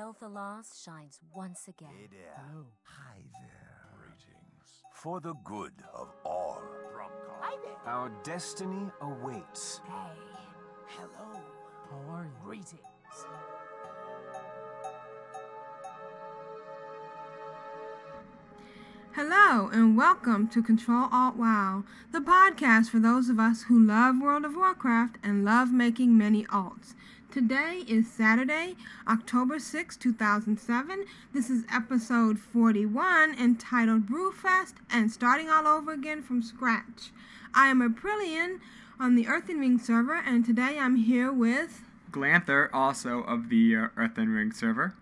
Quel'Thalas shines once again. Hey there. Hello. Hi there. Greetings. For the good of all. Hi there. Our destiny awaits. Hey. Hello. How are you? Greetings. Hello and welcome to Control Alt WoW, the podcast for those of us who love World of Warcraft and love making many alts. Today is Saturday, October 6, 2007. This is episode 41 entitled Brewfest and starting all over again from scratch. I am Aprillian on the Earthen Ring server and today I'm here with Glanthur, also of the uh, Earthen Ring server.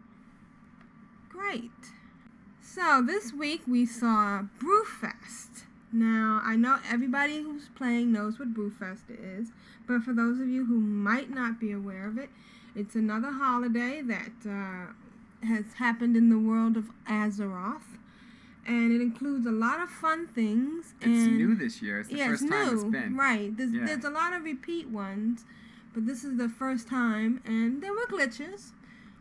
Great. So this week we saw Brewfest. Now I know everybody who's playing knows what Brewfest is, but for those of you who might not be aware of it, it's another holiday that uh, has happened in the world of Azeroth, and it includes a lot of fun things. It's and new this year. It's the yeah, first it's time new, it's been. right? There's, Yeah. there's a lot of repeat ones, but this is the first time, and there were glitches,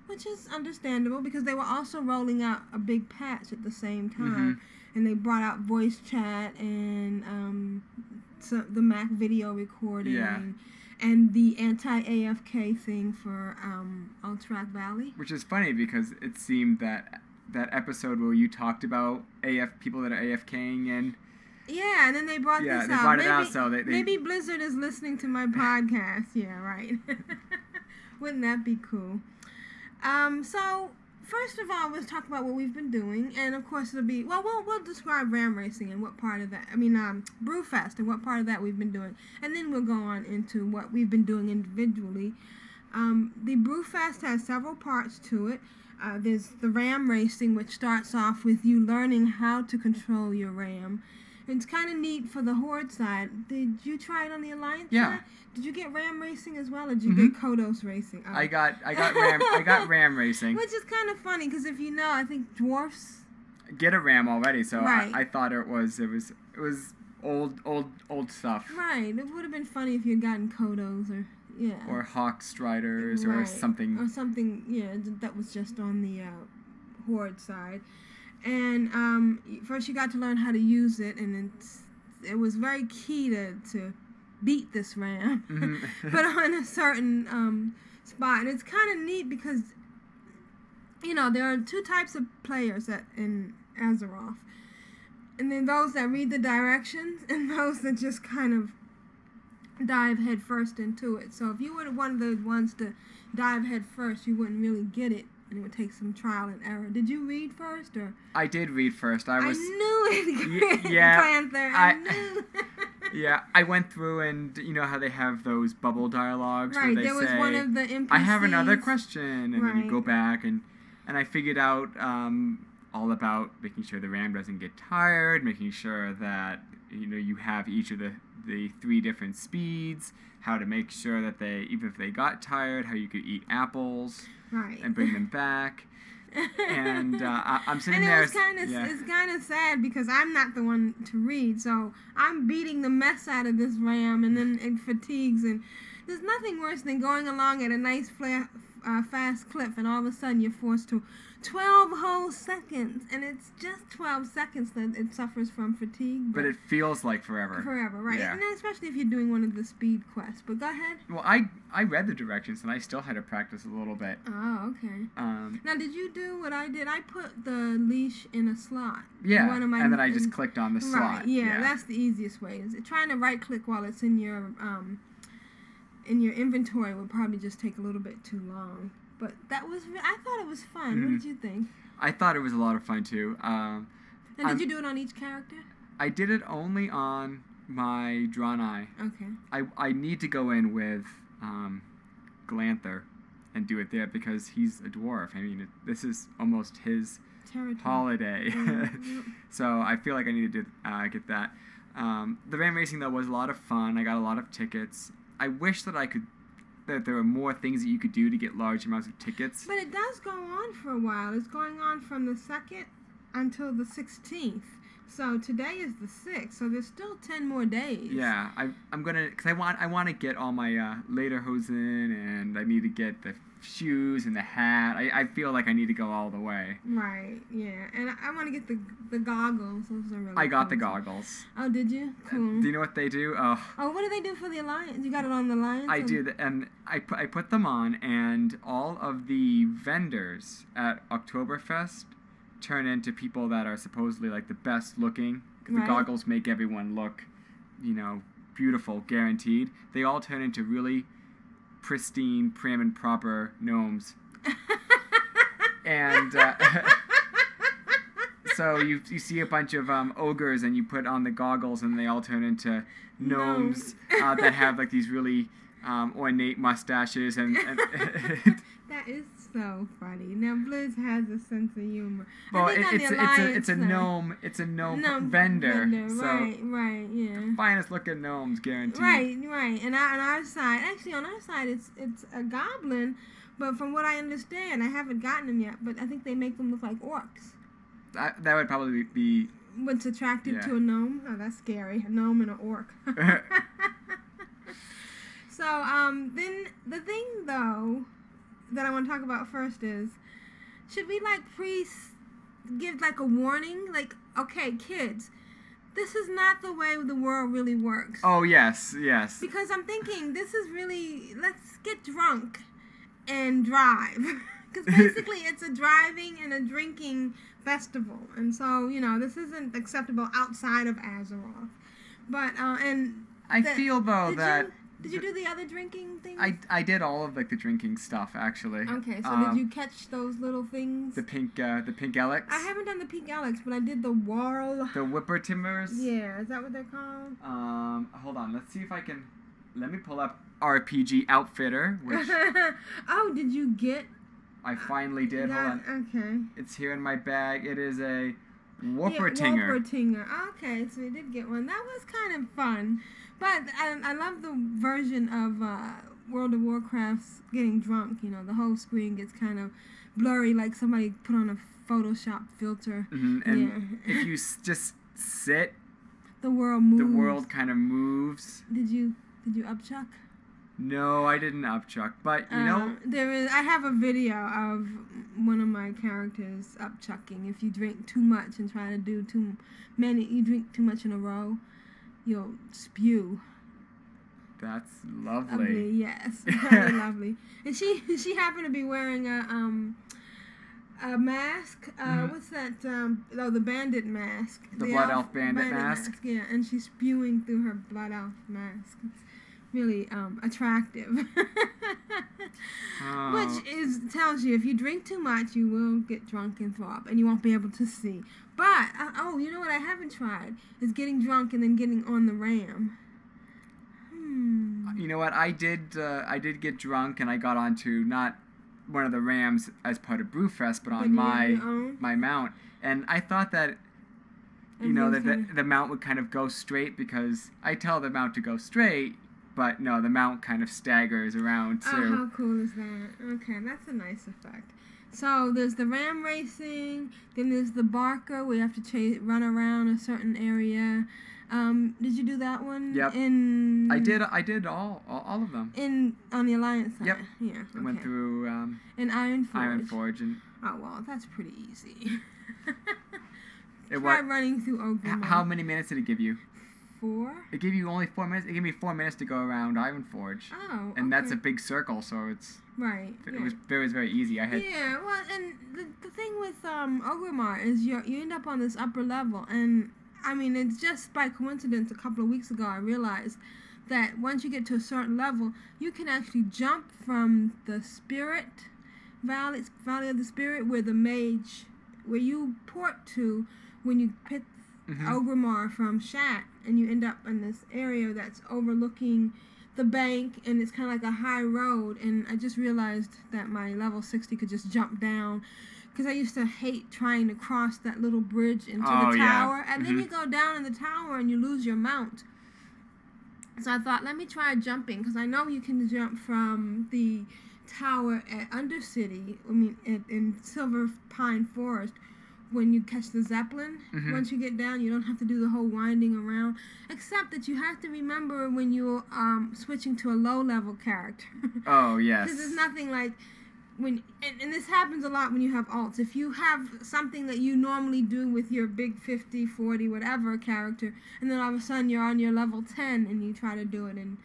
which is understandable because they were also rolling out a big patch at the same Mm-hmm. time, and they brought out voice chat and um, so the Mac video recording. Yeah. And the anti-AFK thing for um, Alterac Valley. Which is funny because it seemed that that episode where you talked about AF people that are AFKing and Yeah, and then they brought Yeah, this they out. brought it maybe, out, so they- they- maybe Blizzard is listening to my podcast. yeah, right. Wouldn't that be cool? Um, so first of all, let's talk about what we've been doing, and of course it'll be well, we'll we'll describe Ram Racing and what part of that. I mean, um, Brewfest and what part of that we've been doing, and then we'll go on into what we've been doing individually. Um, the Brewfest has several parts to it. Uh, there's the ram racing, which starts off with you learning how to control your ram. It's kind of neat for the Horde side. Did you try it on the Alliance Yeah. side? Did you get ram racing as well, or did you get Kodos racing? Oh. I got I got ram I got ram racing. Which is kind of funny because if you know, I think dwarfs. Get a ram already, so Right. I, I thought it was it was it was old old old stuff. Right. It would have been funny if you had gotten Kodos or yeah. Or Hawkstriders or something. or something yeah that was just on the uh, horde side and um, first you got to learn how to use it and it was very key to, to beat this ram Mhm. but on a certain um, spot and it's kind of neat because you know there are two types of players at, in azeroth and then those that read the directions and those that just kind of dive head first into it. So if you were one of the ones to dive head first, you wouldn't really get it, and it would take some trial and error. Did you read first, or I did read first. I I, was knew it, Y- yeah, Panther. I, I- knew. Yeah, I went through and you know how they have those bubble dialogues right, where they there was say one of the NPCs. I have another question, and then you go back and and I figured out um, all about making sure the RAM doesn't get tired, making sure that you know you have each of the the three different speeds, how to make sure that they even if they got tired, how you could eat apples Right. and bring them back. and uh, I, I'm sitting and it there. was kind of yeah. it's kind of sad because I'm not the one to read, so I'm beating the mess out of this ram, and then it fatigues. And there's nothing worse than going along at a nice fla- uh, fast clip, and all of a sudden you're forced to 12 whole seconds, and it's just 12 seconds that it suffers from fatigue. but it feels like forever. forever, right? Yeah. And especially if you're doing one of the speed quests. But go ahead. Well, I I read the directions and I still had to practice a little bit. Oh, okay. Um, Now, did you do what I did? I put the leash in a slot. yeah, One of my- and then I just clicked on the Right, slot. yeah, that's the easiest way. Is it trying to right click while it's in your um in your inventory would probably just take a little bit too long. But that was I thought it was fun. What Mhm. did you think? I thought it was a lot of fun too. Um, And I'm- did you do it on each character? I did it only on my Draenei. Okay. I I need to go in with um, Glanthur and do it there because he's a dwarf. I mean, it, this is almost his Territory. holiday. Mhm. so I feel like I needed to uh, get that. Um, the ram racing though was a lot of fun. I got a lot of tickets. I wish that I could that there were more things that you could do to get large amounts of tickets. But it does go on for a while. It's going on from the second until the sixteenth. So today is the sixth. So there's still ten more days. Yeah, I, I'm gonna because I want I want to get all my uh, Lederhosen and I need to get the shoes and the hat. I, I feel like I need to go all the way. Right. Yeah. And I, I want to get the the goggles. Those are really. I got the cool, too. goggles. Oh, did you? Uh, cool. Do you know what they do? Oh, oh, what do they do for the alliance? You got it on the alliance. I or- do, th- and I put I put them on, and all of the vendors at Oktoberfest turn into people that are supposedly like the best looking. 'cause Right. The goggles make everyone look, you know, beautiful, guaranteed. They all turn into really pristine, prim and proper gnomes, and. Uh, So you, you see a bunch of um, ogres and you put on the goggles and they all turn into gnomes uh, that have like these really um, ornate mustaches and, and That is so funny. Now Blizz has a sense of humor. well I think it, on it's the a, it's a it's a gnome it's a gnome No, vendor, so Right, right, yeah. finest looking gnomes guaranteed Right, right. And on our side, actually on our side, it's it's a goblin. But from what I understand, I haven't gotten them yet. But I think they make them look like orcs. that, that would probably be What's attractive Yeah. to a gnome? Oh, that's scary. A gnome and an orc. so, um, then the thing though that I want to talk about first is, should we like pre give like a warning? Like, okay, kids, this is not the way the world really works. oh yes yes Because I'm thinking this is really let's get drunk and drive. Because basically it's a driving and a drinking festival, and so you know this isn't acceptable outside of Azeroth. But uh, and I the- feel though that you, did you do the other drinking thing? I, I did all of like the drinking stuff actually okay, so Um, did you catch those little things? the pink uh, the pink elekks I haven't done the pink elekks, but I did the Warl. the whipper timbers Yeah, is that what they're called? Um, hold on. Let's see if I can. Let me pull up RPG Outfitter, which oh, did you get I finally did. Hold on. Okay. It's here in my bag. It is a Yeah, Wolpertinger. Wolpertinger. Okay, so we did get one. That was kind of fun. But I, I love the version of uh, World of Warcraft's getting drunk. You know, the whole screen gets kind of blurry, like somebody put on a Photoshop filter. Mhm, And Yeah. if you s- just sit, The world moves. the world kind of moves. Did you did you upchuck? No, I didn't upchuck, but you know, Uh, there is. I have a video of one of my characters upchucking. If you drink too much and try to do too many, you drink too much in a row, you'll spew. that's Lovely, lovely. yes, very lovely. And she she happened to be wearing a um a mask. Uh, Mhm. What's that? Um, oh, the bandit mask. The Blood Elf bandit mask? Yeah, and she's spewing through her blood elf mask. It's really um attractive. Oh. Which is tells you if you drink too much, you will get drunk and throw up, and you won't be able to see. But uh, oh, you know what I haven't tried is getting drunk and then getting on the ram. Hmm. You know what? I did. Uh, I did get drunk, and I got onto not one of the Rams as part of Brewfest, but on my have your own? my mount. And I thought that you know that the, the mount would kind of go straight because I tell the mount to go straight, but no, the mount kind of staggers around too. Oh, how cool is that? Okay, that's a nice effect. So there's the ram racing, then there's the barker We have to chase, run around a certain area. Um, did you do that one? Yep. In I did. I did all all, all of them. in on the alliance side. Yep. Yeah. Okay. I went through um, in Ironforge. Iron Forge, and Oh well, that's pretty easy. it Try was. running through Ogre. h- How many minutes did it give you? Four. It gave you only four minutes. It gave me four minutes to go around Ironforge, Oh. and that's a big circle, so it's right. it yeah. was very was very easy. I had Yeah, well, and the, the thing with um Orgrimmar is you you end up on this upper level, and I mean it's just by coincidence. A couple of weeks ago, I realized that once you get to a certain level, you can actually jump from the spirit valley, valley of the spirit, where the mage, where you port to when you pick Mhm. Orgrimmar from Shat, and you end up in this area that's overlooking the bank, and it's kind of like a high road. And I just realized that my level 60 could just jump down. Because I used to hate trying to cross that little bridge into Oh, the yeah. tower. And then Mhm. you go down in the tower and you lose your mount. So I thought, let me try jumping. Because I know you can jump from the tower at Undercity, I mean, at, in Silver Pine Forest, when you catch the Zeppelin. Mhm. Once you get down, you don't have to do the whole winding around. Except that you have to remember when you're um, switching to a low level character. oh yes. Because there's nothing like when and, and this happens a lot when you have alts if you have something that you normally do with your big 50 40 whatever character and then all of a sudden you're on your level 10 and you try to do it and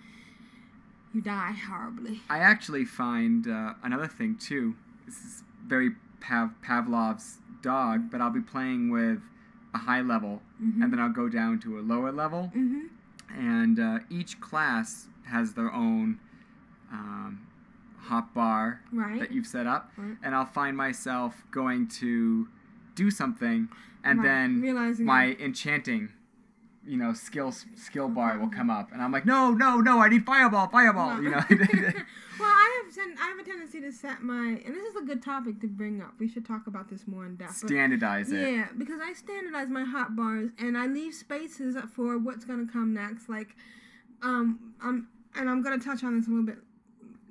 you die horribly I actually find uh, another thing too. This is very Pav- Pavlov's dog, but I'll be playing with a high level, and then I'll go down to a lower level, mm-hmm. and uh, each class has their own um, hot bar Right. that you've set up, Right. and I'll find myself going to do something, and Right, then realizing my enchanting. You know, skill skill bar will come up, and I'm like, no, no, no! I need fireball, fireball. You know, well, I ten- I have a tendency to set my and this is a good topic to bring up. We should talk about this more in depth. but- standardize it. Yeah, because I standardize my hot bars and I leave spaces for what's gonna come next. Like, um, I'm and I'm gonna touch on this a little bit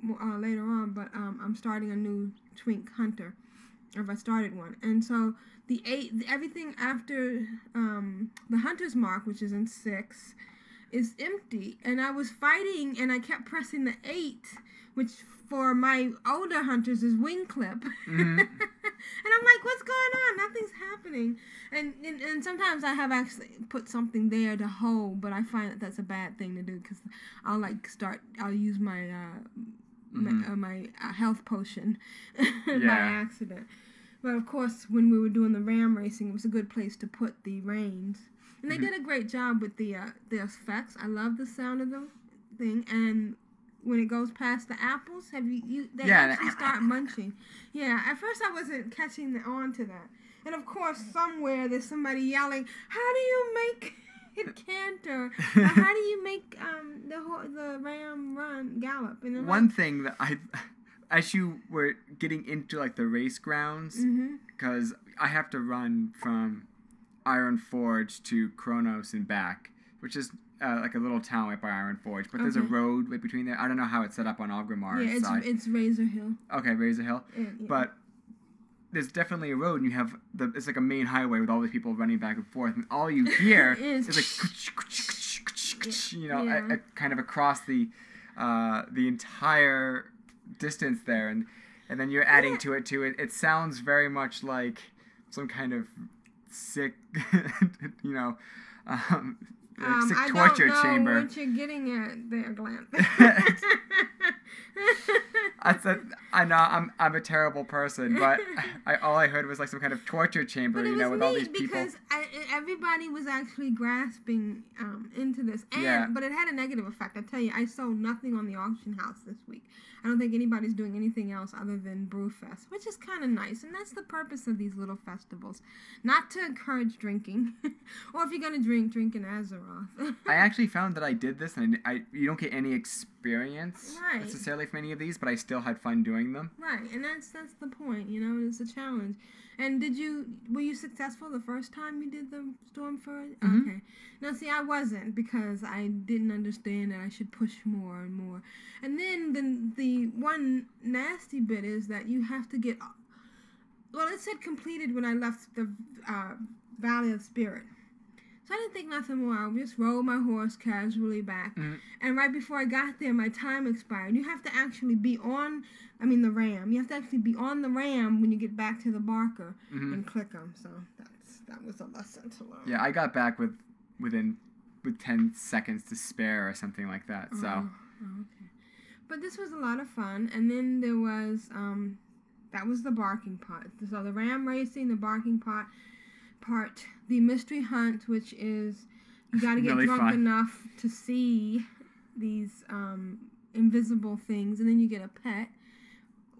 more, uh, later on, but um, I'm starting a new Twink Hunter. Or if I started one, and so the eight, everything after um, the Hunter's Mark, which is in six, is empty. And I was fighting, and I kept pressing the eight, which for my older hunters is wing clip. Mhm. and I'm like, what's going on? Nothing's happening. And, and and sometimes I have actually put something there to hold, but I find that that's a bad thing to do because I'll like start. I'll use my uh, my, Mhm. uh, my uh, health potion by accident. But of course, when we were doing the ram racing, it was a good place to put the reins. And they Mhm. did a great job with the uh, the effects. I love the sound of the thing, and when it goes past the apples, have you you they Yeah, actually start munching. Yeah, at first I wasn't catching the on to that, and of course somewhere there's somebody yelling, "How do you make it canter? Or how do you make um the ho- the ram run gallop?" And One thing that I, as you were getting into like the race grounds, because I have to run from Ironforge to Kharanos and back, which is uh, like a little town right by Ironforge. But there's a road right between there. I don't know how it's set up on Orgrimmar's Yeah, it's side. it's Razor Hill. okay, Razor Hill. And, yeah. But there's definitely a road, and you have the it's like a main highway with all these people running back and forth, and all you hear Is- is like you know, Yeah. a, a, kind of across the uh, the entire distance there, and and then you're adding Yeah. to it too. It, it sounds very much like some kind of sick, you know, um, Um, I torture don't know chamber. what you're getting at there, Glenn. That's a, I know I'm I'm a terrible person, but I all I heard was like some kind of torture chamber, you know, with all these people. because I, everybody was actually grasping um, into this, and Yeah. but it had a negative effect. I tell you, I sold nothing on the auction house this week. I don't think anybody's doing anything else other than Brewfest, which is kind of nice, and that's the purpose of these little festivals, not to encourage drinking, or if you're gonna drink, drink in Azeroth. I actually found that I did this, and I, you don't get any experience Right. necessarily from any of these, but I still had fun doing them. Right, and that's that's the point, you know. It's a challenge. And did you were you successful the first time you did the storm forge? Mhm. Okay. Now see, I wasn't because I didn't understand that I should push more and more. And then the the one nasty bit is that you have to get. Well, it said completed when I left the uh, Valley of Spirit. So I didn't think nothing more. I just rode my horse casually back. Mhm. And right before I got there, my time expired. You have to actually be on, I mean, the ram. You have to actually be on the ram when you get back to the Barker Mhm. and click them. So that's that was a lesson to learn. Yeah, I got back with within with ten seconds to spare or something like that. So Oh, oh, okay. But this was a lot of fun. And then there was, um, that was the barking part. So the ram racing, the barking part, part, the mystery hunt, which is you got to get Really drunk fun. enough to see these um, invisible things, and then you get a pet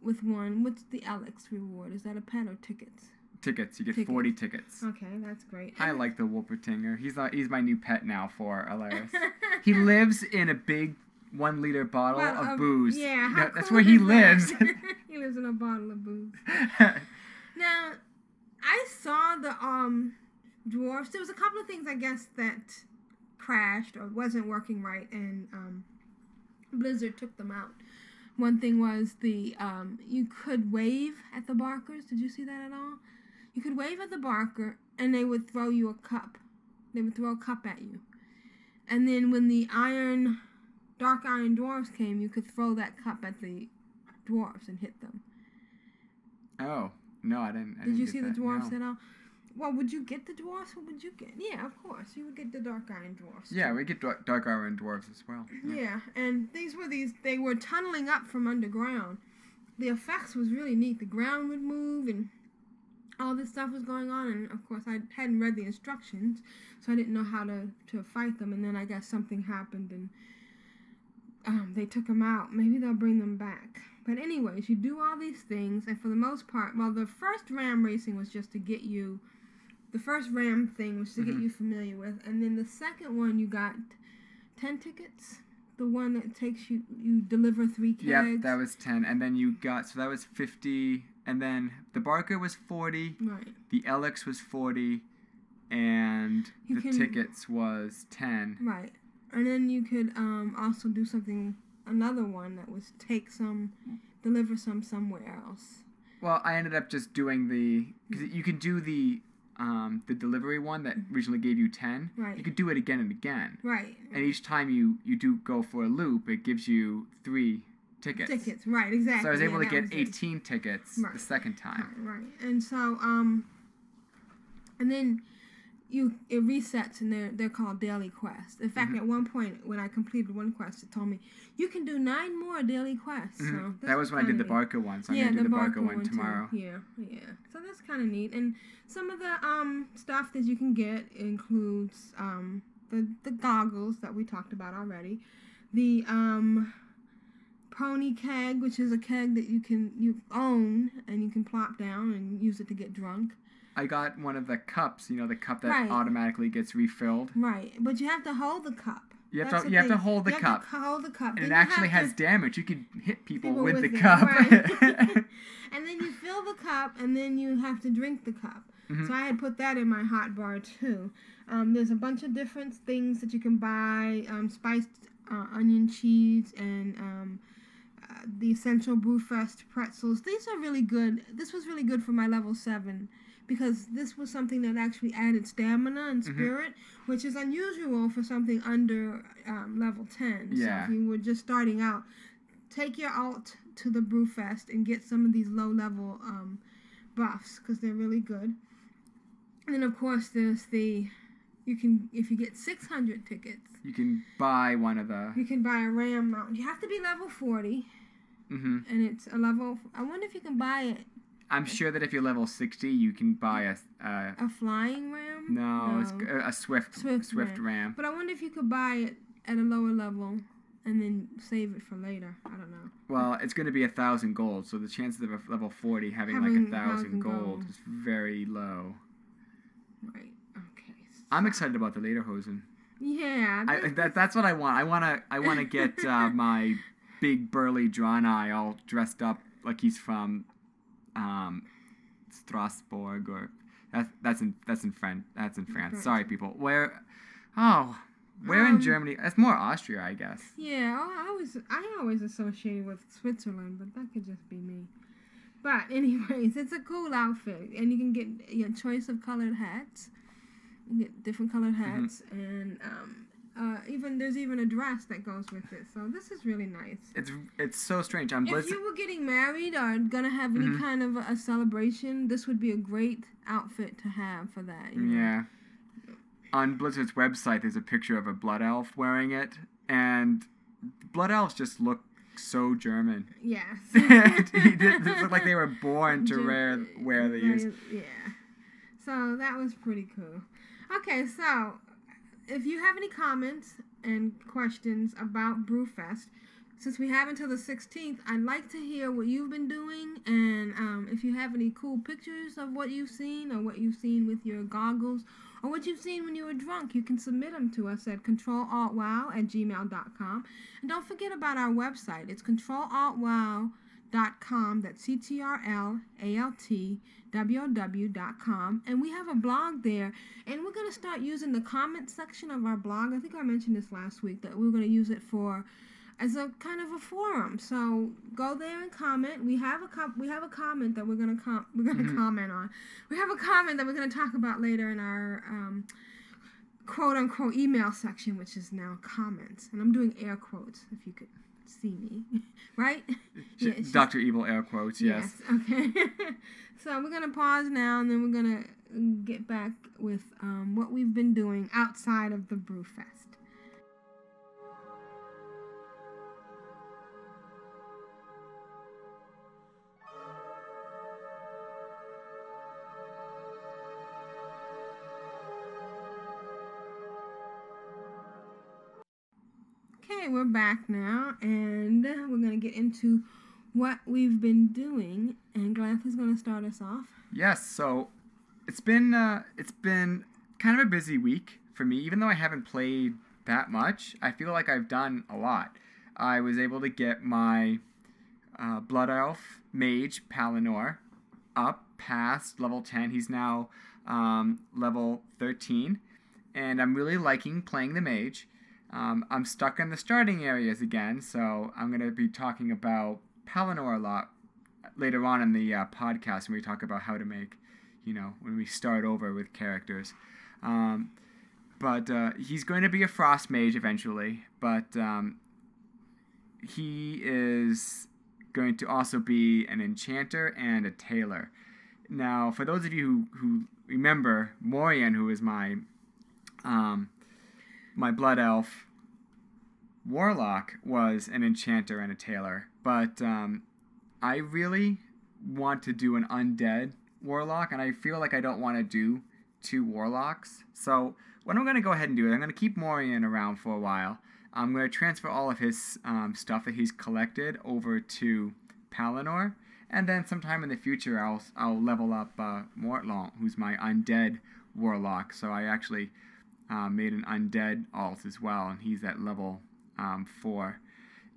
with one. What's the Elekk reward? Is that a pet or tickets? tickets, you get Tickets. forty tickets. Okay, that's great. I like the Wolpertinger. He's not. He's my new pet now for Arlaerus. he lives in a big one liter bottle Well, of um, booze. Yeah, how that's cool where he lives. he lives in a bottle of booze. Now, I saw the um dwarfs. There was a couple of things I guess that crashed or wasn't working right, and um, Blizzard took them out. One thing was the um, you could wave at the barkers. Did you see that at all? You could wave at the barker, and they would throw you a cup. They would throw a cup at you, and then when the iron, dark iron dwarves came, you could throw that cup at the dwarves and hit them. Oh no, I didn't. I Did didn't you see that. the dwarfs No. at all? Well, would you get the dwarfs? What would you get? Yeah, of course. You would get the dark iron dwarfs. Yeah, we get dark, dark iron dwarves as well. Yeah, and these were these. They were tunneling up from underground. The effects was really neat. The ground would move and all this stuff was going on. And of course, I hadn't read the instructions, so I didn't know how to to fight them. And then I guess something happened and um, they took them out. Maybe they'll bring them back. But anyways, you do all these things, and for the most part, well, the first ram racing was just to get you. The first ram thing was to get Mhm. you familiar with, and then the second one you got ten tickets. The one that takes you, you deliver three kegs. Yep, that was ten, and then you got so that was fifty, and then the Barker was forty, right. the Elekks was forty, and You the can- tickets was ten. Right. And then you could um, also do something, another one that was take some, deliver some somewhere else. Well, I ended up just doing the because you can do the um, the delivery one that originally gave you ten. Right. You could do it again and again, Right. and each time you you do go for a loop, it gives you three tickets. Tickets. Right. Exactly. So I was Yeah, able to get was it. 18 tickets Right. the second time. Right, right. And so, um, and then you it resets, and they're they're called daily quests. In Mm-hmm. fact, at one point when I completed one quest, it told me you can do nine more daily quests. So Mhm. this that was when I did the. Barker one, so I'm gonna do the, Barker, Barker one too. tomorrow. Yeah, yeah. So that's kind of neat. And some of the um stuff that you can get includes um the the goggles that we talked about already, the um pony keg, which is a keg that you can you own and you can plop down and use it to get drunk. I got one of the cups, you know, the cup that Right. automatically gets refilled. Right, but you have to hold the cup. You have to you have to hold the You have cup, to hold the cup. and Then it actually has damage. You could hit people, people with, with the it, cup. right. and then you fill the cup, and then you have to drink the cup. Mhm. So I had put that in my hot bar too. Um, there's a bunch of different things that you can buy: um, spiced uh, onion cheese and um, uh, the essential Brewfest pretzels. These are really good. This was really good for my level seven because this was something that actually added stamina and Mhm. spirit, which is unusual for something under um, level ten. Yeah. So if you were just starting out, take your alt to the Brewfest and get some of these low level um, buffs because they're really good. And then of course there's the you can if you get 600 tickets, you can buy one of the. you can buy a ram mount. You have to be level 40 hmm and it's a level I wonder if you can buy it I'm sure that if you're level 60, you can buy a. a a flying ram. no, it's a, a swift Swift swift, ram. ram. But I wonder if you could buy it at a lower level and then save it for later. I don't know. Well, it's going to be a thousand gold, so the chances of a level 40 having, Having like a 1,000 thousand gold, gold. is very low. Right. Okay. I'm excited about the Lederhosen. Yeah. I, that- that, that's what I want. I want to I want to get uh, my big burly Draenei all dressed up like he's from um, Strasbourg or that's that's in that's in France. That's in France. France. Sorry, people. Where? Oh, where Um, in Germany? That's more Austria, I guess. Yeah, I always I always associated with Switzerland, but that could just be me. But anyways, it's a cool outfit, and you can get your choice of colored hats. You get different colored Mm-hmm. hats, and um, uh, even there's even a dress that goes with it. So this is really nice. It's it's so strange. I'm If you were getting married or gonna have any Mhm. kind of a celebration, this would be a great outfit to have for that. you know? Yeah. On Blizzard's website, there's a picture of a blood elf wearing it, and blood elves just look so German. Yes. It looked like they were born to wear wear these. Yeah. So that was pretty cool. Okay, so if you have any comments and questions about Brewfest, since we have until the 16th, I'd like to hear what you've been doing and um, if you have any cool pictures of what you've seen or what you've seen with your goggles or what you've seen when you were drunk, you can submit them to us at controlaltwow at gmail.com. And don't forget about our website. It's controlaltwow.com. That's C T R L A L T W O W.com. And we have a blog there. And we're going to start using the comment section of our blog. I think I mentioned this last week that we're going to use it for as a kind of a forum. So go there and comment. We have a com- we have a comment that we're gonna com- we're gonna Mhm. comment on. We have a comment that we're gonna talk about later in our um, quote unquote email section, which is now comments. And I'm doing air quotes if you could see me, right? Sh- Yeah, Dr. Evil air quotes, yes. Okay. so we're gonna pause now, and then we're gonna get back with um, what we've been doing outside of the Brewfest. We're back now, and we're gonna get into what we've been doing. And Glanth is gonna start us off. Yes, so it's been uh, it's been kind of a busy week for me. Even though I haven't played that much, I feel like I've done a lot. I was able to get my uh, Blood Elf Mage Palanor up past level 10. He's now um, level 13, and I'm really liking playing the Mage. Um, I'm stuck in the starting areas again, so I'm going to be talking about Palanor a lot later on in the uh, podcast when we talk about how to make, you know, when we start over with characters. Um, but uh, he's going to be a frost mage eventually, but um, he is going to also be an enchanter and a tailor. Now, for those of you who, who remember Morian, who is my um, my blood elf warlock, was an enchanter and a tailor, but um, I really want to do an undead warlock, and I feel like I don't want to do two warlocks. So what I'm going to go ahead and do is I'm going to keep Morian around for a while. I'm going to transfer all of his um, stuff that he's collected over to Palanor, and then sometime in the future I'll I'll level up uh, who's my undead warlock. So I actually uh, made an undead alt as well, and he's at level um, four.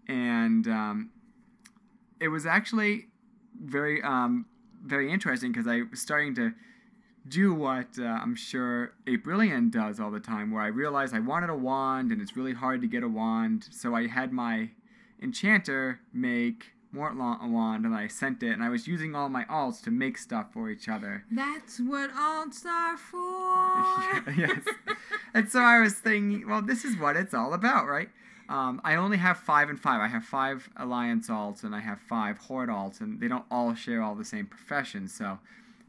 And um, it was actually very um, very interesting because I was starting to do what uh, I'm sure Aprillian does all the time, where I realized I wanted a wand and it's really hard to get a wand, so I had my enchanter make A wand and I sent it, and I was using all my alts to make stuff for each other. That's what alts are for. yes. And so I was thinking, well, this is what it's all about, right? Um, I only have five and five. I have five alliance alts and I have five horde alts, and they don't all share all the same professions. So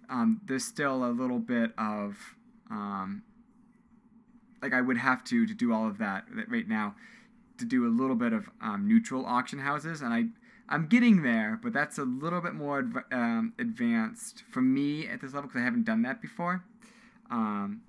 um, there's still a little bit of um, like I would have to to do all of that right now to do a little bit of um, neutral auction houses, and I I'm getting there, but that's a little bit more adv- um, advanced for me at this level because I haven't done that before. Um,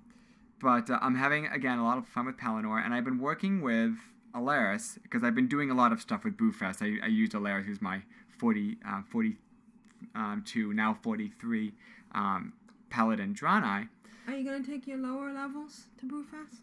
but uh, I'm having again a lot of fun with Palanor, and I've been working with Arlaerus because I've been doing a lot of stuff with Brewfest. I, I used Arlaerus, who's my 40, uh, 42, now 43 um, Paladin Draenei. Are you gonna take your lower levels to Brewfest?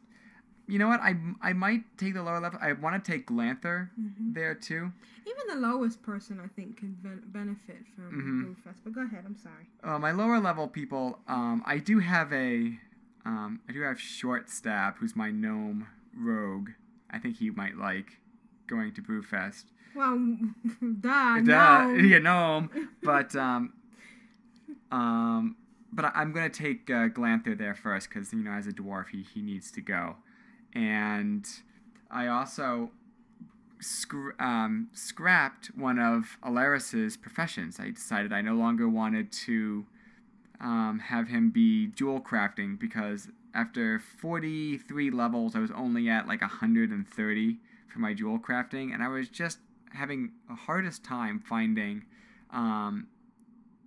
You know what? I, I might take the lower level. I want to take Glanthur there too. Even the lowest person, I think, can ben- benefit from Mhm. Brewfest. But go ahead. I'm sorry. Uh, my lower level people, um, I do have a, um, I do have Short Stab, who's my gnome rogue. I think he might like going to Brewfest. Well, duh. Duh, no. yeah, gnome. But um, um, but I, I'm gonna take uh, Glanthur there first because you know as a dwarf he he needs to go, and I also um, scrapped one of Arlaerus's professions. I decided I no longer wanted to um, have him be jewel crafting because after 43 levels, I was only at like 130 for my jewel crafting, and I was just having the hardest time finding um,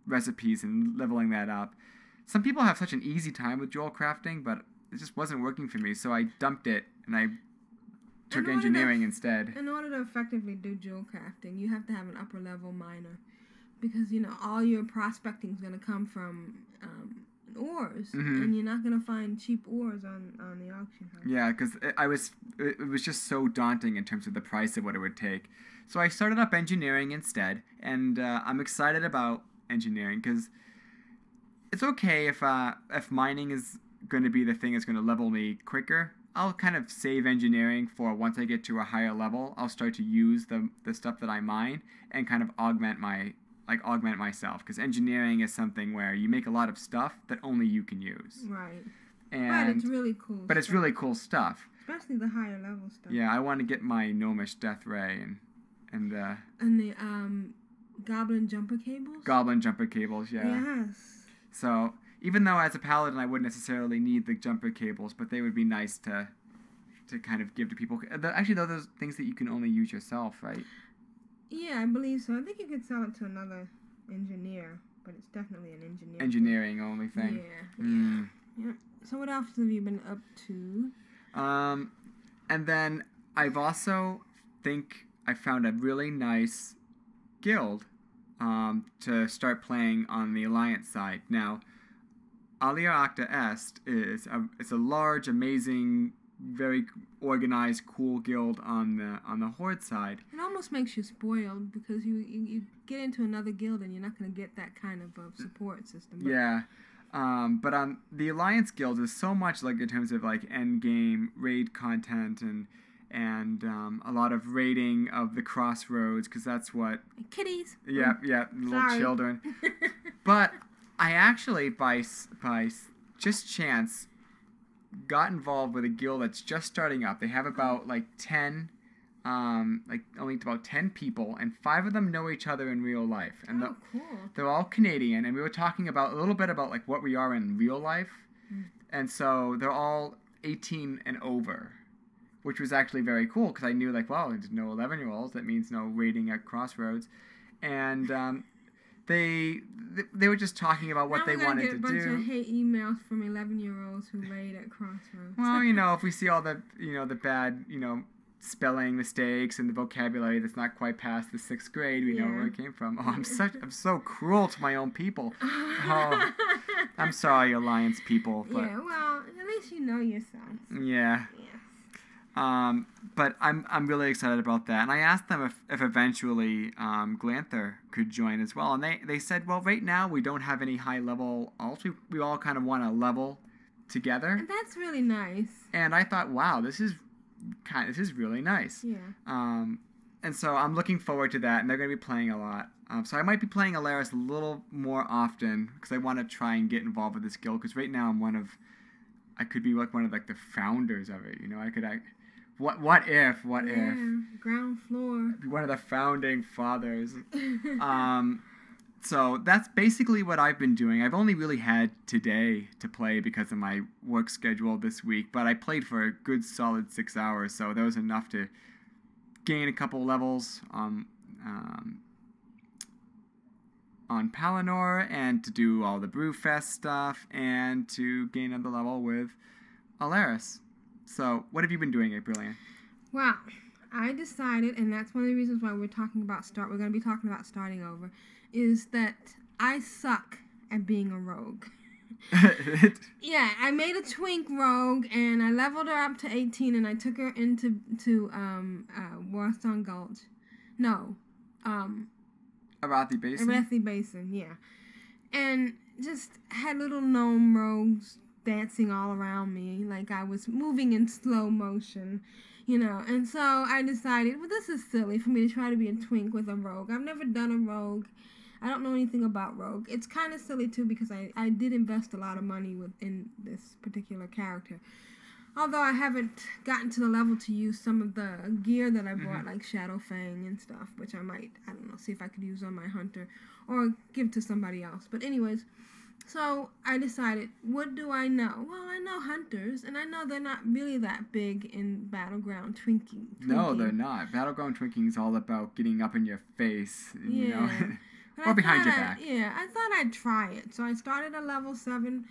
recipes and leveling that up. Some people have such an easy time with jewel crafting, but it just wasn't working for me, so I dumped it and I took In order to- engineering instead. In order to effectively do jewel crafting, you have to have an upper level miner, because you know all your prospecting is gonna come from um, ores, Mhm. and you're not gonna find cheap ores on on the auction house. Yeah, because I was it it was just so daunting in terms of the price of what it would take. So I started up engineering instead, and uh, I'm excited about engineering because it's okay if uh, if mining is going to be the thing that's going to level me quicker. I'll kind of save engineering for once I get to a higher level. I'll start to use the the stuff that I mine and kind of augment my like augment myself because engineering is something where you make a lot of stuff that only you can use. Right. And but it's really cool. but it's really cool stuff. especially the higher level stuff. Yeah, I want to get my gnomish death ray and and the And the um, goblin jumper cables. goblin jumper cables. Yeah. Yes. So even though as a paladin I wouldn't necessarily need the jumper cables, but they would be nice to to kind of give to people. The- Actually, though, those things that you can only use yourself, right? Yeah, I believe so. I think you could sell it to another engineer, but it's definitely an engineer. Engineering only thing. Yeah. Mm. yeah. So what else have you been up to? Um, and then I've also think I found a really nice guild um, to start playing on the alliance side. Now, Alea Iacta Est is a it's a large, amazing, very organized, cool guild on the on the horde side. It almost makes you spoiled because you, you, you get into another guild and you're not going to get that kind of uh, support system. But Yeah. Um, but on the Alliance Guild is so much like in terms of like end game raid content and and um, a lot of raiding of the crossroads because that's what Kitties. yeah yeah little Sorry. children. But I actually by by just chance got involved with a guild that's just starting up. They have about like ten. Um, like only about ten people, and five of them know each other in real life, and the, oh, cool. they're all Canadian, and we were talking about a little bit about like what we are in real life, and so they're all 18 and over, which was actually very cool because I knew like, well, there's no 11 year olds. That means no waiting at Crossroads, and um, they they were just talking about what now they wanted get to a bunch do. of hate emails from 11 year olds who laid at Crossroads. Well, you know, if we see all the you know the bad you know spelling mistakes and the vocabulary that's not quite past the sixth grade, we know where it came from. Oh, I'm such I'm so cruel to my own people. Oh, I'm sorry, Alliance people, but yeah, well, at least you know yourself. yeah. Um, but I'm I'm really excited about that, and I asked them if, if eventually um, Glanthur could join as well, and they, they said, well, right now we don't have any high level alts. We, we all kind of want to level together, And that's really nice. and I thought, wow, this is kind this is really nice. Yeah. Um, and so I'm looking forward to that, and they're going to be playing a lot. Um, so I might be playing Arlaerus a little more often because I want to try and get involved with this guild. Because right now I'm one of, I could be like one of like the founders of it. You know, I could I, what what if what yeah. if Ground floor. one of the founding fathers. um, so that's basically what I've been doing. I've only really had today to play because of my work schedule this week, but I played for a good solid six hours, so that was enough to gain a couple levels on um, on Palanor and to do all the Brewfest stuff and to gain another level with Arlaerus. So, what have you been doing, Aprillian? Well, I decided, and that's one of the reasons why we're talking about start. We're going to be talking about starting over, is that I suck at being a rogue. Yeah, I made a twink rogue, and I leveled her up to 18, and I took her into to um uh, Warsong Gulch. No, um Arathi Basin? Arathi Basin, yeah. And just had little gnome rogues dancing all around me, like I was moving in slow motion, you know. And so I decided, well, this is silly for me to try to be a twink with a rogue. I've never done a rogue. I don't know anything about rogue. It's kind of silly too because I, I did invest a lot of money within this particular character. Although I haven't gotten to the level to use some of the gear that I bought, mm-hmm. like Shadowfang and stuff, which I might, I don't know, see if I could use on my hunter or give to somebody else. But, anyways, so I decided, what do I know? Well, I know hunters, and I know they're not really that big in Battleground Twinking. No, they're not. Battleground Twinking is all about getting up in your face, you know, Yeah. Or I behind your back. I, yeah, I thought I'd try it. So I started a level seven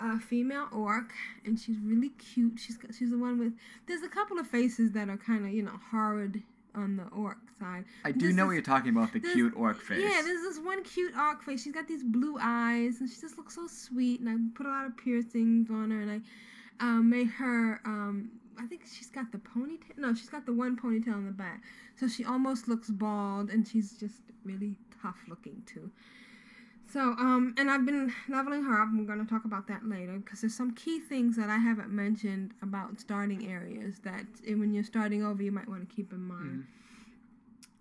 uh, female orc, and she's really cute. She's got, she's the one with. There's a couple of faces that are kind of you know horrid on the orc side. I do This know is- what you're talking about, the there's- cute orc face. Yeah, there's this one cute orc face. She's got these blue eyes, and she just looks so sweet. And I put a lot of piercings on her, and I um, made her. Um, I think she's got the ponytail. No, she's got the one ponytail in the back, so she almost looks bald, and she's just really tough looking too. So, um, and I've been leveling her up. We're going to talk about that later because there's some key things that I haven't mentioned about starting areas that eh, when you're starting over, you might want to keep in mind.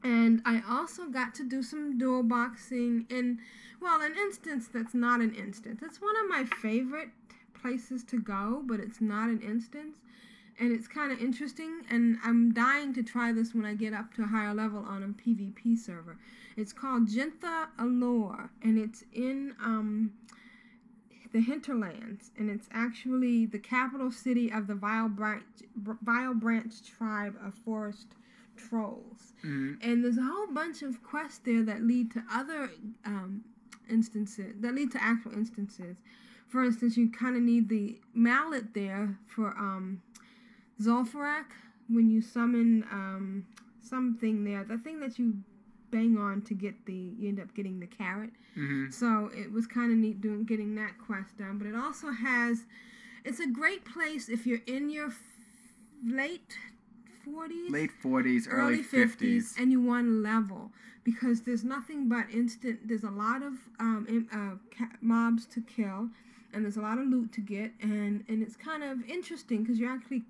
And I also got to do some dual boxing in, well, an instance that's not an instance. It's one of my favorite places to go, but it's not an instance. And it's kind of interesting. And I'm dying to try this when I get up to a higher level on a PvP server. It's called Jintha Allure, and it's in um, the hinterlands, and it's actually the capital city of the Vilebranch, Vile Branch tribe of forest trolls. Mhm. And there's a whole bunch of quests there that lead to other um, instances, that lead to actual instances. For instance, you kind of need the mallet there for um, Zul'Farrak when you summon um, something there. The thing that you bang on to get the, you end up getting the carrot. Mhm. So it was kind of neat doing getting that quest done. But it also has, it's a great place if you're in your f- late 40s, Late 40s, early, 50s. and you want to level because there's nothing but instant. There's a lot of um, im- uh, ca- mobs to kill, and there's a lot of loot to get, and and it's kind of interesting because you're actually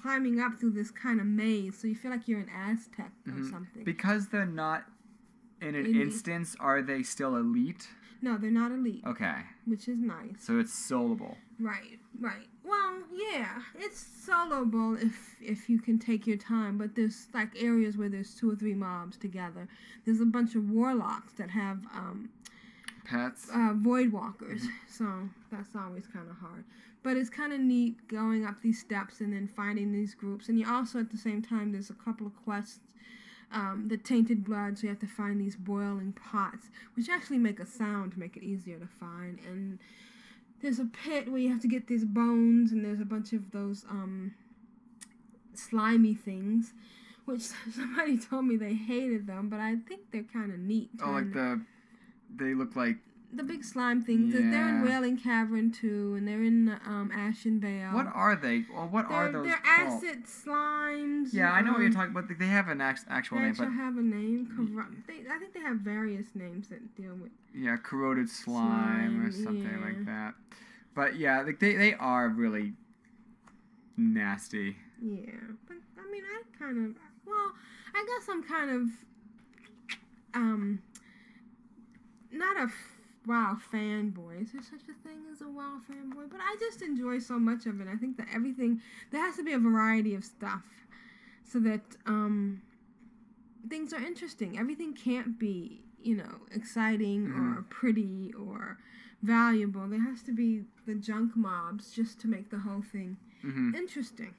climbing up through this kind of maze, so you feel like you're an Aztec or Mhm. something. Because they're not in an the- instance, are they still elite? no, they're not elite, Okay. which is nice. So it's solvable. Right, right. Well, yeah, it's solvable if if you can take your time, but there's like areas where there's two or three mobs together. There's a bunch of warlocks that have um, Pets. uh, void walkers, so that's always kind of hard. But it's kind of neat going up these steps and then finding these groups. And you also at the same time there's a couple of quests. Um, the tainted blood, so you have to find these boiling pots, which actually make a sound to make it easier to find. And there's a pit where you have to get these bones, and there's a bunch of those um, slimy things, which somebody told me they hated them, but I think they're kind of neat. oh, like the. They look like. The big slime things. They're in Yeah. Wailing Cavern too, and they're in um, Ashenvale. What are they? Well, what they're, are those they're called? acid slimes. Yeah, I know what you're um, talking about. They have an act- actual They name, but have a name. Corrupt. They, I think they have various names that deal with. yeah, corroded slime, or something yeah. like that. But yeah, like they they are really nasty. Yeah, but I mean, I kind of. Well, I guess I'm kind of. Um. Not a WoW fanboy. Is there such a thing as a WoW fanboy? But I just enjoy so much of it. I think that everything there has to be a variety of stuff, so that um. Things are interesting. Everything can't be, you know, exciting or pretty or valuable. There has to be the junk mobs just to make the whole thing hmm interesting.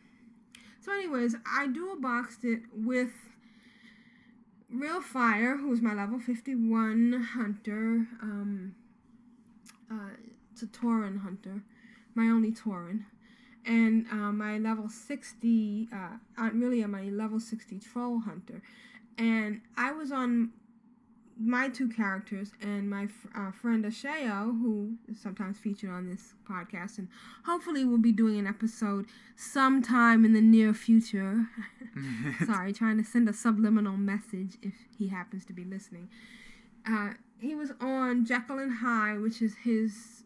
So, anyways, I dual boxed it with Rilfire, who's my level 51 hunter. Um, uh, it's a Tauren hunter, my only Tauren. And uh, my level 60, uh, uh, really, uh, my level 60 troll hunter. And I was on my two characters and my f- uh, friend Ashayo, who is sometimes featured on this podcast, and hopefully we'll be doing an episode sometime in the near future. Sorry, trying to send a subliminal message if he happens to be listening. Uh, he was on Jekle and Hiide, which is his.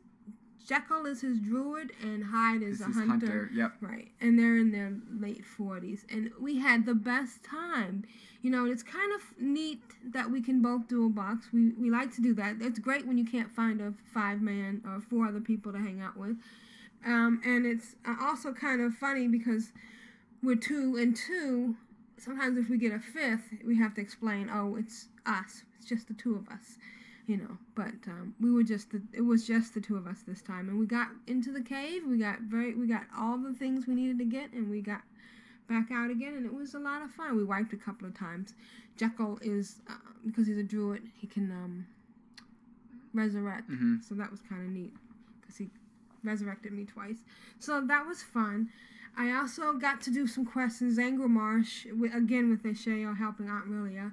Jekle is his druid, and Hiide is a hunter. Hunter. Yep. Right. And they're in their late 40s. And we had the best time. You know, it's kind of neat that we can both do a box. We, we like to do that. It's great when you can't find a five man or four other people to hang out with. Um, and it's uh, also kind of funny because we're two and two. Sometimes if we get a fifth, we have to explain, oh, it's us. It's just the two of us you know but um, we were just the, it was just the two of us this time. And we got into the cave we got very we got all the things we needed to get and we got back out again and it was a lot of fun. We wiped a couple of times. Jekle is uh, because he's a druid he can um, resurrect. Mhm. so that was kind of neat because he resurrected me twice. So that was fun. I also got to do some quests in Zangarmarsh, with, again with Ashayo helping Auntrillia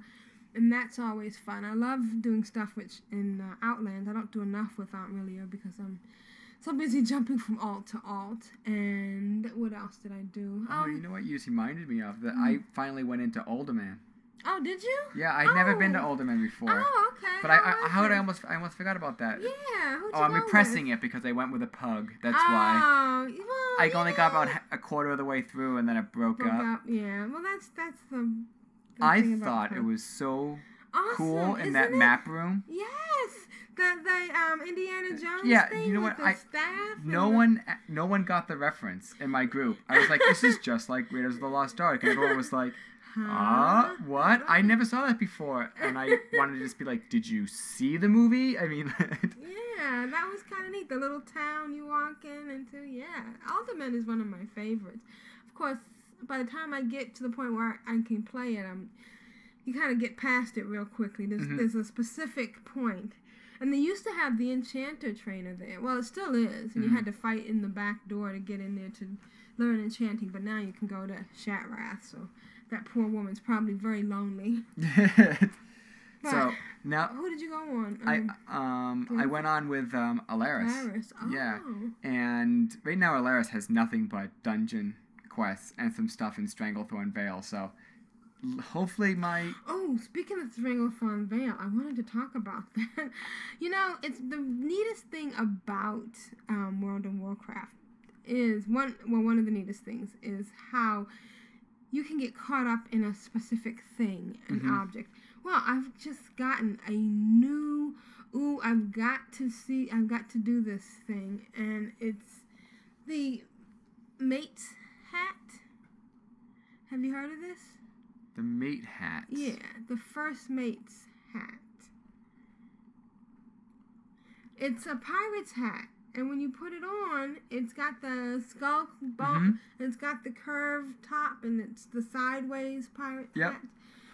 and that's always fun. I love doing stuff which in uh, Outland I don't do enough with Auntrillia because I'm so busy jumping from alt to alt. And what else did I do? Oh, Um, you know what you just reminded me of? That I finally went into Uldaman. oh, did you? Yeah, I'd never been to Oh. Uldaman before. Oh, okay. But I, How I was how did I almost I almost forgot about that. Yeah. Who'd Oh, I'm repressing with? it because I went with a pug. That's why. Oh, well, I only got about a quarter of the way through and then it broke, Broke up. up. Yeah. Well, that's that's the. I thought it was so awesome, cool in that it? map room. Yes, the the um Indiana Jones yeah, thing you know with what? the I- No the- one, no one got the reference in my group. I was like, "This is just like Raiders of the Lost Ark," and everyone was like, "Ah, Huh? what? I never saw that before." And I wanted to just be like, "Did you see the movie?" I mean, Yeah, that was kind of neat. The little town you walk in into. Yeah, Uldaman is one of my favorites. Of course, by the time I get to the point where I can play it, I'm you kind of get past it real quickly. There's Mhm. there's a specific point. And they used to have the enchanter trainer there. Well, it still is, and you Mhm. had to fight in the back door to get in there to learn enchanting. But now you can go to Shattrath, so that poor woman's probably very lonely. so now Who did you go on? I Um, um I went on with um Arlaerus. Paris. Oh. Yeah. And right now, Arlaerus has nothing but dungeon quests and some stuff in Stranglethorn Vale. So hopefully, my Oh, speaking of Stranglethorn Vale, I wanted to talk about that. you know, it's the neatest thing about um, World of Warcraft is one. Well, one of the neatest things is how you can get caught up in a specific thing, an Mhm. object. Well, I've just gotten a new. Ooh, I've got to see. I've got to do this thing, and it's the mate's. Have you heard of this? the mate hat. Yeah, the first mate's hat. It's a pirate's hat, and when you put it on, it's got the skull bump, Mhm. and it's got the curved top, and it's the sideways pirate Yep. hat.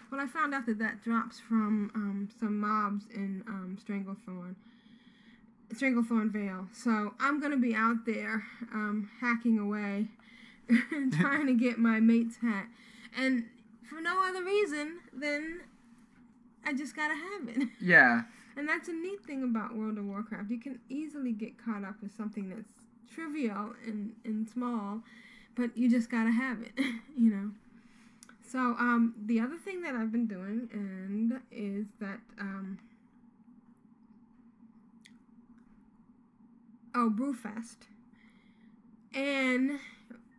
Well, I found out that that drops from um, some mobs in um, Stranglethorn. Stranglethorn Vale. So I'm gonna be out there um, hacking away, trying to get my mate's hat, and for no other reason than I just gotta have it. Yeah. And that's a neat thing about World of Warcraft. You can easily get caught up with something that's trivial and, and small, but you just gotta have it, you know. So um, the other thing that I've been doing and is that um, oh Brewfest, and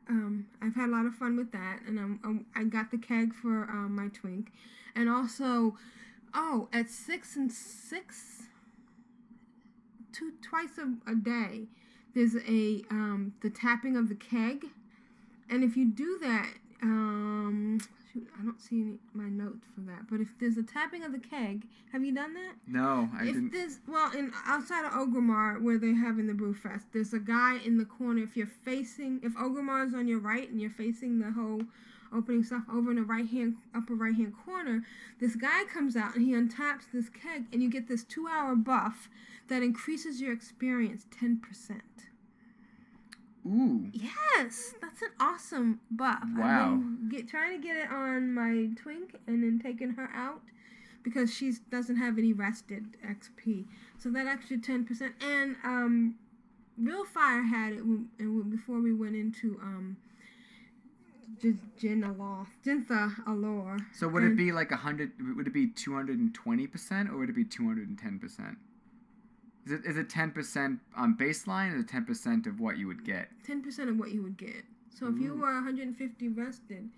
um, I've had a lot of fun with that, and I'm, I'm I got the keg for um, my twink, and also oh at six and six, two twice a, a day, there's a um, the tapping of the keg, and if you do that, um, shoot, I don't see any, my notes for that, but if there's a tapping of the keg, have you done that? No, I if didn't. there's well in outside of Orgrimmar where they have in the Brewfest, there's a guy in the corner. If you're facing, if Orgrimmar is on your right and you're facing the whole opening stuff over in the right hand upper right hand corner, this guy comes out and he untaps this keg and you get this two hour buff that increases your experience ten percent. Ooh. Yes, that's an awesome buff. Wow. I've been trying to get it on my twink and then taking her out because she doesn't have any rested XP. So that extra 10%. And um, Rilfire had it when, and before we went into um, Jin Alor. Jintha'Alor. So would and it be like 100, would it be 220% or would it be 210%? Is it is it ten percent on baseline, or ten percent of what you would get? ten percent of what you would get. So if you were 150 rested,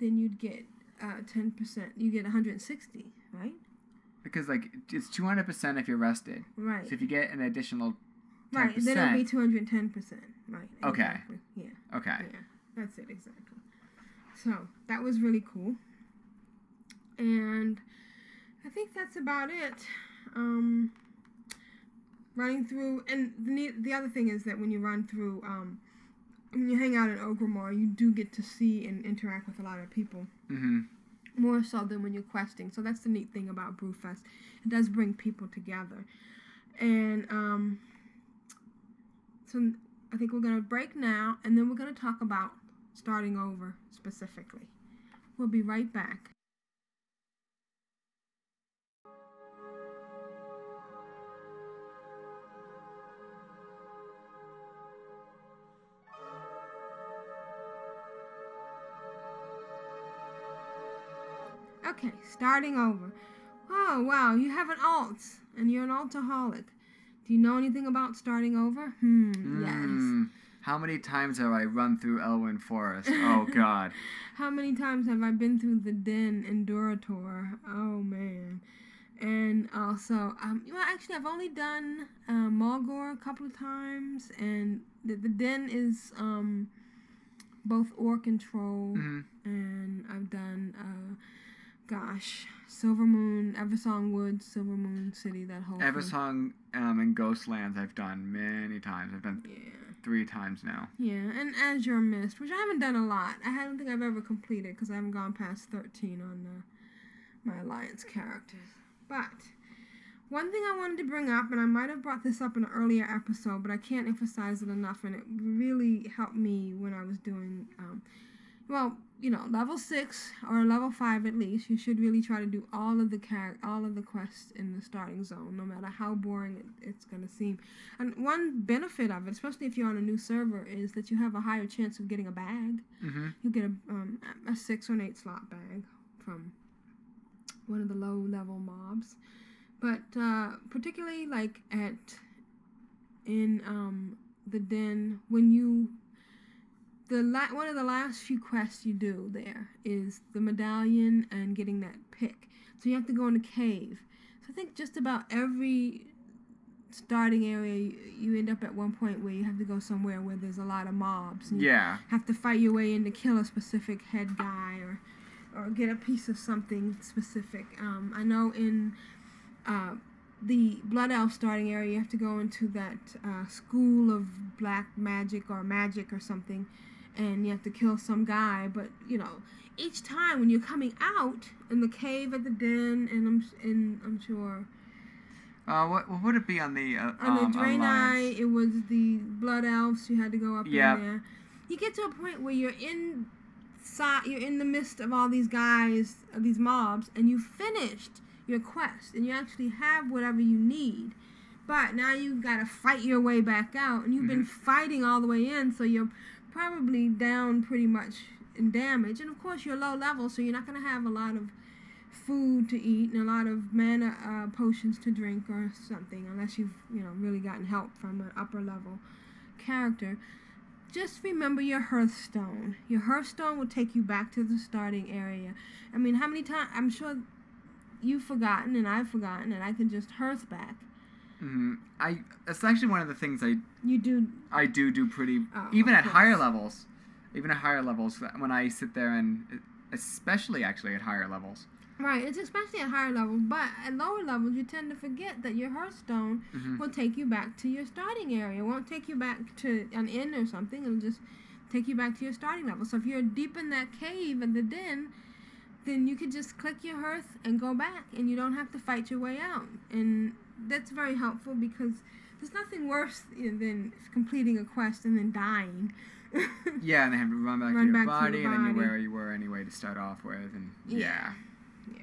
then you'd get uh, ten percent. You get 160, right? Because like it's two hundred percent if you're rested. Right. So if you get an additional ten Right. Then it'll be 210 percent. Right. Okay. Exactly. Yeah. okay. Yeah. That's it exactly. So that was really cool. And I think that's about it. Um, running through, and the neat- the other thing is that when you run through, um, when you hang out in Orgrimmar, you do get to see and interact with a lot of people Mm-hmm. more so than when you're questing. So that's the neat thing about Brewfest. It does bring people together. And um, so I think we're going to break now, and then we're going to talk about starting over specifically. We'll be right back. Okay, starting over. Oh, wow, you have an alt, and you're an altaholic. Do you know anything about starting over? Hmm, yes. Mm. How many times have I run through Elwynn Forest? Oh God. How many times have I been through the den in Durotar? Oh man. and also, um, well, actually, I've only done uh, Mulgore a couple of times, and the, the den is um, both orc and troll, Mhm. and I've done, uh, gosh, Silvermoon, Eversong Woods, Silvermoon City, that whole thing. Eversong um, and Ghostlands I've done many times. I've done Yeah. three times now. Yeah, and Azuremyst, which I haven't done a lot. I don't think I've ever completed because I haven't gone past 13 on uh, my Alliance characters. But one thing I wanted to bring up, and I might have brought this up in an earlier episode, but I can't emphasize it enough, and it really helped me when I was doing, um, well, you know, level six or level five at least. You should really try to do all of the char- all of the quests in the starting zone, no matter how boring it, it's going to seem. And one benefit of it, especially if you're on a new server, is that you have a higher chance of getting a bag. Mm-hmm. You get a um, a six or an eight slot bag from one of the low level mobs, but uh, particularly like at in um, the den when you the la- one of the last few quests you do there is the medallion and getting that pick. So you have to go in a cave. So I think just about every starting area you, you end up at one point where you have to go somewhere where there's a lot of mobs. And you Yeah. have to fight your way in to kill a specific head guy or or get a piece of something specific. Um, I know in uh, the Blood Elf starting area, you have to go into that uh, school of black magic or magic or something, and you have to kill some guy. But you know, each time when you're coming out in the cave at the den, and I'm and I'm sure Uh, what, what would it be on the uh, on um, the Draenei, it was the Blood Elves. You had to go up Yep. in there. You get to a point where you're in, you're in the midst of all these guys, of these mobs, and you finished your quest, and you actually have whatever you need. But now you've got to fight your way back out, and you've been fighting all the way in, so you're probably down pretty much in damage. And of course, you're low level, so you're not going to have a lot of food to eat and a lot of mana uh, potions to drink or something, unless you've you know really gotten help from an upper level character. Just remember your Hearthstone. Your Hearthstone will take you back to the starting area. I mean, how many times? I'm sure you've forgotten and I've forgotten, and I can just Hearth back. Hmm I it's actually one of the things I You do I do do pretty Oh, even at higher levels, even at higher levels when I sit there and especially actually at higher levels. Right, it's especially at higher levels, but at lower levels, you tend to forget that your Hearthstone Mhm. will take you back to your starting area. It won't take you back to an inn or something. It'll just take you back to your starting level. So if you're deep in that cave in the den, then you could just click your Hearth and go back, and you don't have to fight your way out. And that's very helpful because there's nothing worse you than completing a quest and then dying. Yeah, and they have to run back Run to your back to body, your and then you're where you were anyway to start off with, and Yeah. yeah.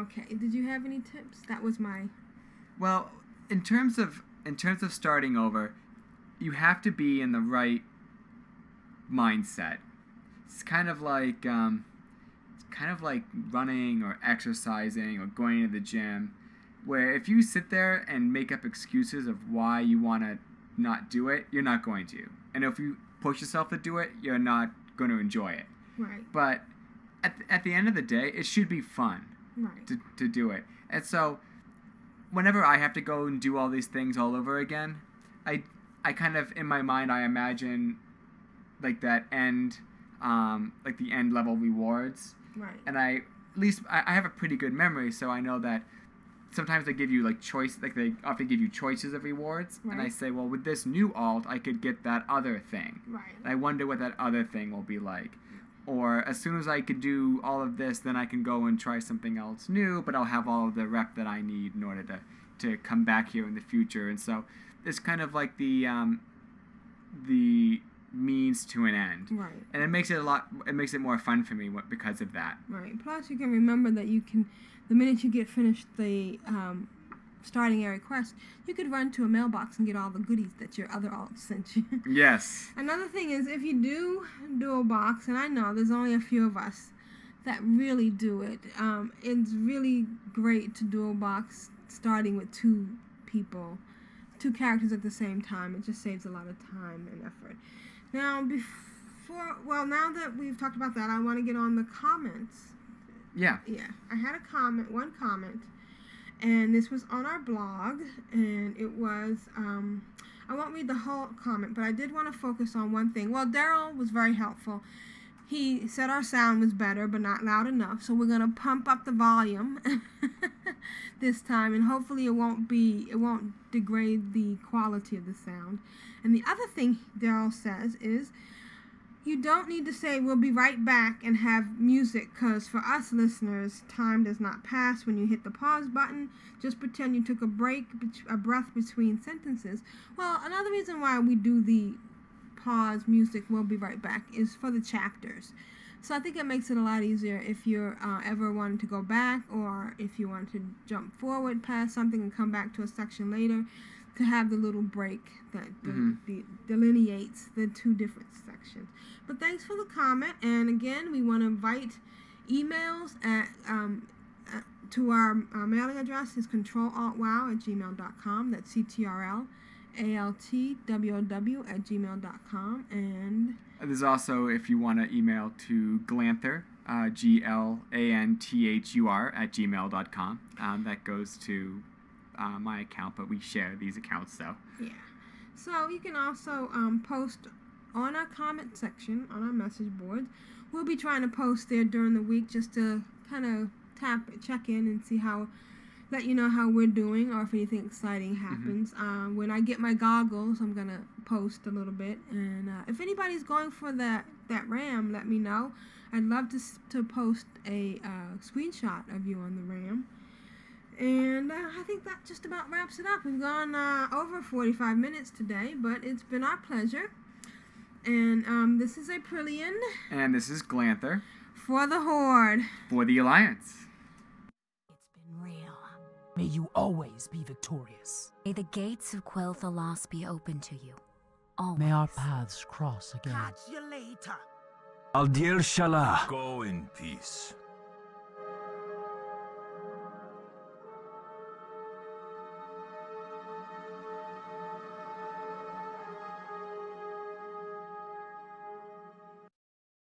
Okay, did you have any tips? That was my. Well, in terms of in terms of starting over, you have to be in the right mindset. It's kind of like um, it's kind of like running or exercising or going to the gym, where if you sit there and make up excuses of why you want to not do it, you're not going to. And if you push yourself to do it, you're not going to enjoy it. Right, But at, at the end of the day, it should be fun right. to, to do it. And so, whenever I have to go and do all these things all over again, I I kind of in my mind I imagine like that end, um, like the end level rewards, Right. and I at least I, I have a pretty good memory, so I know that sometimes they give you like choice, like they often give you choices of rewards, and I say, well, with this new alt, I could get that other thing. Right. And I wonder what that other thing will be like. Or as soon as I could do all of this, then I can go and try something else new, but I'll have all of the rep that I need in order to, to come back here in the future. And so it's kind of like the um, the means to an end. Right. And it makes it a lot. It makes it more fun for me because of that. Right. Plus, you can remember that you can, the minute you get finished the um, starting area quest, you could run to a mailbox and get all the goodies that your other alt sent you. Yes. Another thing is, if you do dual box, and I know there's only a few of us that really do it, um, it's really great to dual box starting with two people, two characters at the same time. It just saves a lot of time and effort. Now, before, well, now that we've talked about that, I want to get on the comments Yeah. yeah, I had a comment, one comment, and this was on our blog, and it was. Um, I won't read the whole comment, but I did want to focus on one thing. Well, Daryl was very helpful. He said our sound was better, but not loud enough, so we're gonna pump up the volume this time, and hopefully it won't be it won't degrade the quality of the sound. And the other thing Daryl says is you don't need to say we'll be right back and have music because for us listeners, time does not pass when you hit the pause button. Just pretend you took a break, a breath between sentences. Well, another reason why we do the pause music, we'll be right back, is for the chapters. So I think it makes it a lot easier if you're uh, ever wanting to go back or if you want to jump forward past something and come back to a section later to have the little break that Mm-hmm. de- delineates the two different sections. But thanks for the comment, and again, we want to invite emails at um, uh, to our uh, mailing address is controlaltwow at gmail.com. That's ctrl altwow at gmail.com and There's also, if you want to email to Glanthur, uh, G L A N T H U R, at gmail.com. Um, that goes to uh, my account, but we share these accounts, so. Yeah. So you can also um, post on our comment section on our message boards. We'll be trying to post there during the week just to kind of tap, check in, and see how, let you know how we're doing or if anything exciting happens. Um, when I get my goggles, I'm gonna post a little bit, and uh, if anybody's going for that that RAM, let me know. I'd love to to post a uh, screenshot of you on the RAM. And uh, I think that just about wraps it up. We've gone uh, over 45 minutes today, but it's been our pleasure. And um, this is Aprillian And this is Glanthur for the Horde. for the Alliance. It's been real. May you always be victorious. May the gates of Quel'Thalas be open to you. Always. May our paths cross again. Catch you later. Aldir Shalah. Go in peace.